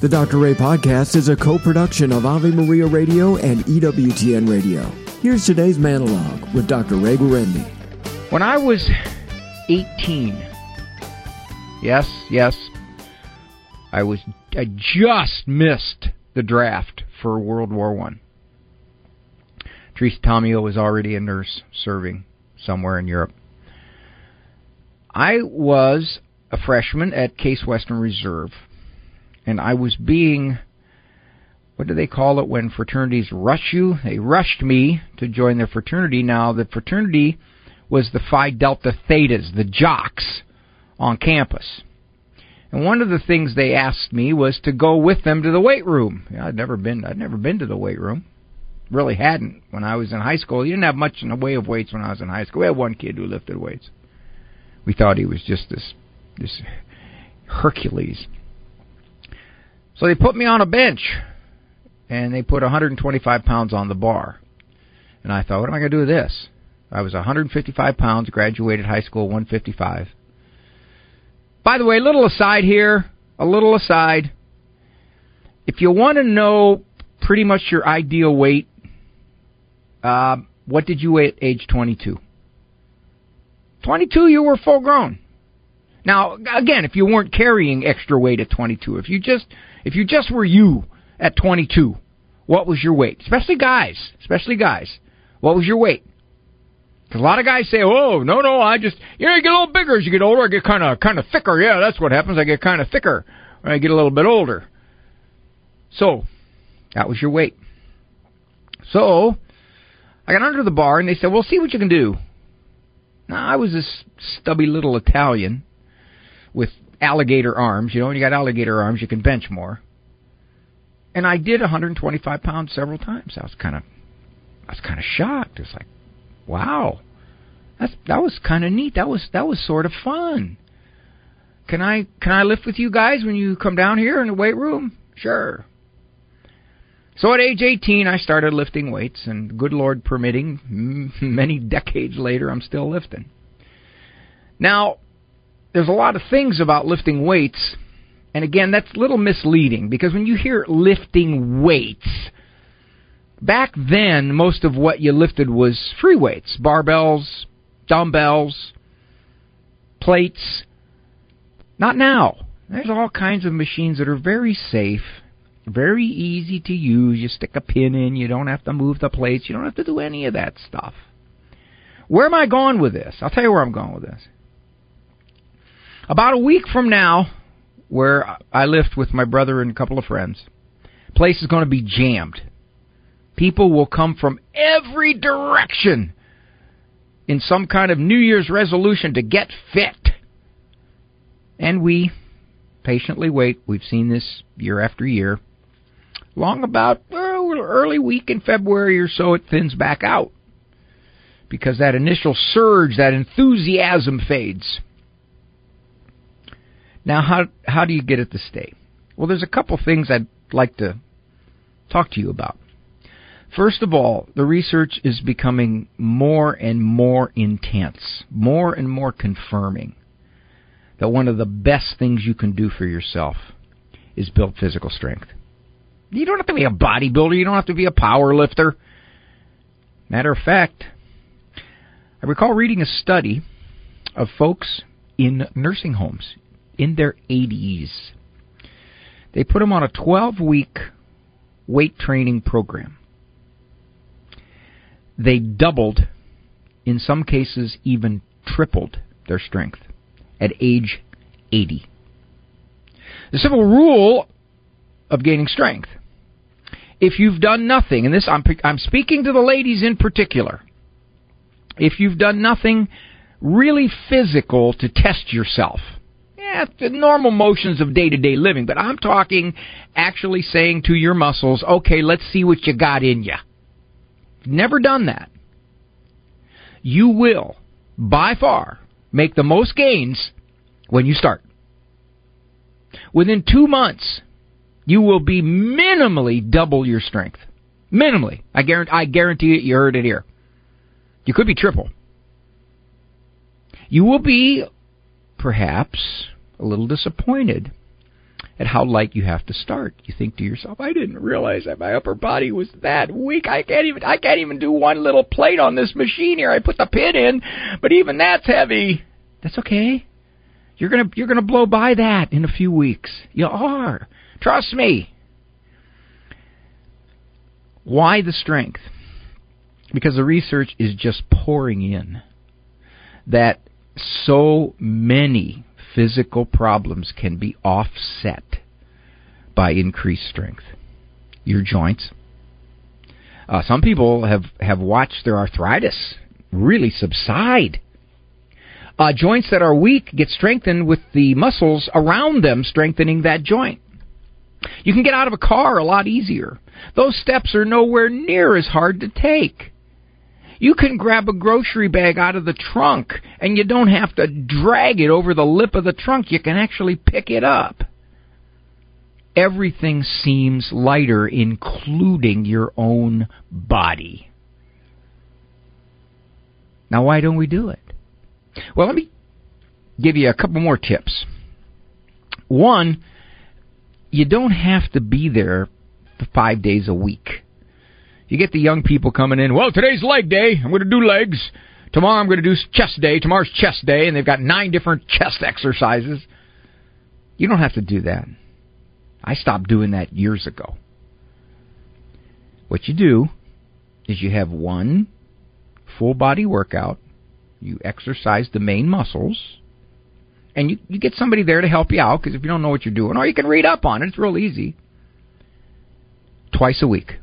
The Dr. Ray podcast is a co production of Ave Maria Radio and EWTN Radio. Here's today's monologue with Dr. Ray Guarendi. When I was 18, yes, yes, I was I just missed the draft for World War One. Teresa Tomeo was already a nurse serving somewhere in Europe. I was a freshman at Case Western Reserve, and I was being what do they call it when fraternities rush you? They rushed me to join their fraternity. Now, the fraternity was the Phi Delta Thetas, the jocks on campus. And one of the things they asked me was to go with them to the weight room. I'd never been I'd never been to the weight room. Really hadn't when I was in high school. You didn't have much in the way of weights when I was in high school. We had one kid who lifted weights. We thought he was just this this Hercules. So they put me on a bench and they put 125 pounds on the bar. And I thought, what am I going to do with this? I was 155 pounds, graduated high school 155. By the way, a little aside here, a little aside. If you want to know pretty much your ideal weight, uh, what did you weigh at age 22? 22, you were full grown. Now, again, if you weren't carrying extra weight at 22, if you just if you just were you at 22, what was your weight? Especially guys, especially guys. What was your weight? Because a lot of guys say, "Oh, no, no, I just you know you get a little bigger as you get older. I get kind of kind of thicker. Yeah, that's what happens. I get kind of thicker when I get a little bit older." So, that was your weight. So, I got under the bar and they said, "Well, see what you can do." Now, I was this stubby little Italian with alligator arms. You know, when you got alligator arms, you can bench more. And I did 125 pounds several times. I was kind of, I was kind of shocked. It's like, wow, that's that was kind of neat. That was that was sort of fun. Can I can I lift with you guys when you come down here in the weight room? Sure. So at age 18, I started lifting weights, and good Lord permitting, many decades later, I'm still lifting. Now, there's a lot of things about lifting weights, and again, that's a little misleading because when you hear lifting weights, back then, most of what you lifted was free weights barbells, dumbbells, plates. Not now. There's all kinds of machines that are very safe, very easy to use. You stick a pin in, you don't have to move the plates, you don't have to do any of that stuff. Where am I going with this? I'll tell you where I'm going with this. About a week from now, where I lift with my brother and a couple of friends, place is going to be jammed. People will come from every direction in some kind of New Year's resolution to get fit. And we patiently wait. We've seen this year after year. Long about well, early week in February or so, it thins back out because that initial surge, that enthusiasm fades. Now, how how do you get it to stay? Well, there's a couple things I'd like to talk to you about. First of all, the research is becoming more and more intense, more and more confirming that one of the best things you can do for yourself is build physical strength. You don't have to be a bodybuilder, you don't have to be a power lifter. Matter of fact, I recall reading a study of folks in nursing homes in their 80s. They put them on a 12 week weight training program. They doubled, in some cases, even tripled their strength at age 80. The simple rule of gaining strength. If you've done nothing, and this I'm, I'm speaking to the ladies in particular, if you've done nothing really physical to test yourself, yeah, the normal motions of day to day living, but I'm talking actually saying to your muscles, okay, let's see what you got in you. Never done that. You will, by far, make the most gains when you start. Within two months, you will be minimally double your strength. Minimally. I guarantee, I guarantee it, you heard it here. You could be triple. You will be, perhaps, a little disappointed at how light you have to start. You think to yourself, I didn't realize that my upper body was that weak. I can't even I can't even do one little plate on this machine here. I put the pin in, but even that's heavy. That's okay. You're gonna you're gonna blow by that in a few weeks. You are. Trust me. Why the strength? Because the research is just pouring in that so many physical problems can be offset by increased strength. Your joints. Uh, some people have, have watched their arthritis really subside. Uh, joints that are weak get strengthened with the muscles around them strengthening that joint. You can get out of a car a lot easier. Those steps are nowhere near as hard to take. You can grab a grocery bag out of the trunk and you don't have to drag it over the lip of the trunk. You can actually pick it up. Everything seems lighter, including your own body. Now, why don't we do it? Well, let me give you a couple more tips. One, you don't have to be there five days a week. You get the young people coming in. Well, today's leg day. I'm going to do legs. Tomorrow I'm going to do chest day. Tomorrow's chest day, and they've got nine different chest exercises. You don't have to do that. I stopped doing that years ago. What you do is you have one full body workout. You exercise the main muscles, and you, you get somebody there to help you out because if you don't know what you're doing, or you can read up on it, it's real easy. Twice a week.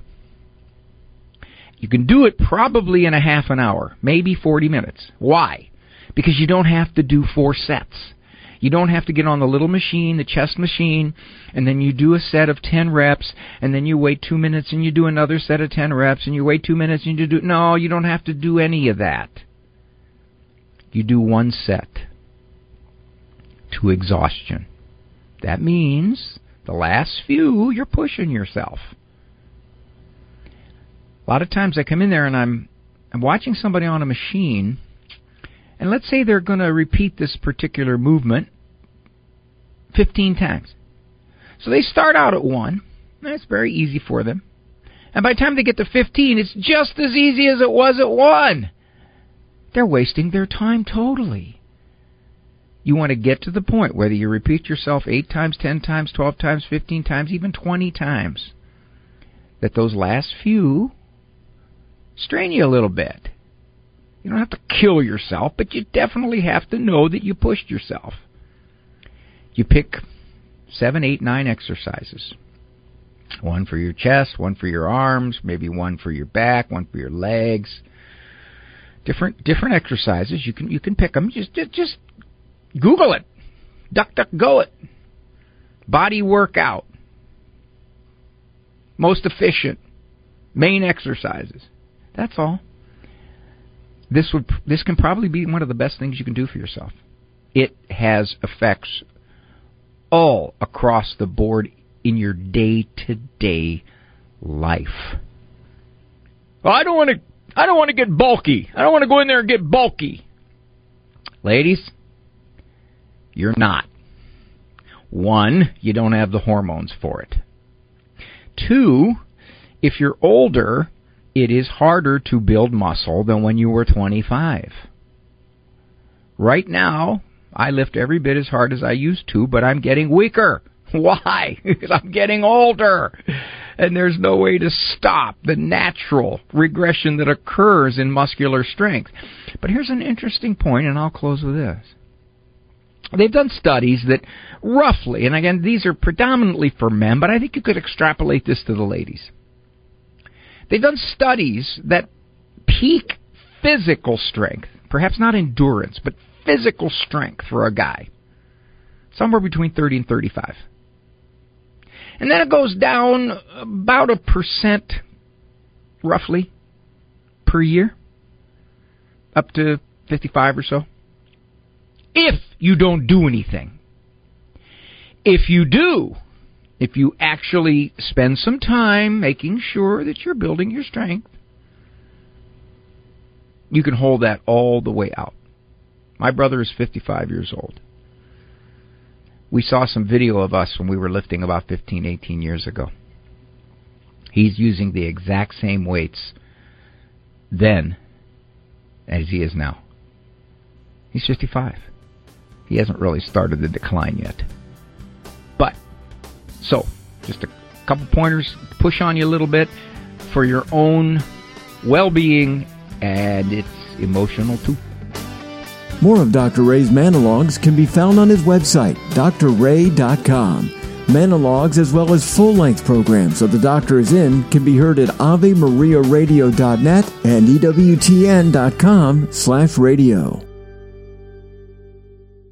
You can do it probably in a half an hour, maybe 40 minutes. Why? Because you don't have to do four sets. You don't have to get on the little machine, the chest machine, and then you do a set of 10 reps, and then you wait two minutes and you do another set of 10 reps, and you wait two minutes and you do. No, you don't have to do any of that. You do one set to exhaustion. That means the last few, you're pushing yourself. A lot of times I come in there and I'm I'm watching somebody on a machine, and let's say they're going to repeat this particular movement 15 times. So they start out at one. That's very easy for them. And by the time they get to 15, it's just as easy as it was at one. They're wasting their time totally. You want to get to the point whether you repeat yourself 8 times, 10 times, 12 times, 15 times, even 20 times, that those last few strain you a little bit. You don't have to kill yourself, but you definitely have to know that you pushed yourself. You pick seven, eight, nine exercises. One for your chest, one for your arms, maybe one for your back, one for your legs. Different different exercises. You can you can pick them. Just just, just Google it. Duck duck go it. Body workout. Most efficient. Main exercises. That's all. This would this can probably be one of the best things you can do for yourself. It has effects all across the board in your day-to-day life. Well, I don't want to I don't want to get bulky. I don't want to go in there and get bulky. Ladies, you're not. One, you don't have the hormones for it. Two, if you're older, it is harder to build muscle than when you were 25. Right now, I lift every bit as hard as I used to, but I'm getting weaker. Why? Because I'm getting older. And there's no way to stop the natural regression that occurs in muscular strength. But here's an interesting point, and I'll close with this. They've done studies that roughly, and again, these are predominantly for men, but I think you could extrapolate this to the ladies. They've done studies that peak physical strength, perhaps not endurance, but physical strength for a guy, somewhere between 30 and 35. And then it goes down about a percent, roughly, per year, up to 55 or so. If you don't do anything. If you do, if you actually spend some time making sure that you're building your strength, you can hold that all the way out. My brother is 55 years old. we saw some video of us when we were lifting about 15, 18 years ago. He's using the exact same weights then as he is now. He's 55. He hasn't really started the decline yet. So, just a couple pointers, push on you a little bit for your own well being, and it's emotional too. More of Dr. Ray's monologues can be found on his website, drray.com. Monologues as well as full-length programs of The Doctor is In can be heard at AveMariaRadio.net and EWTN.com slash radio.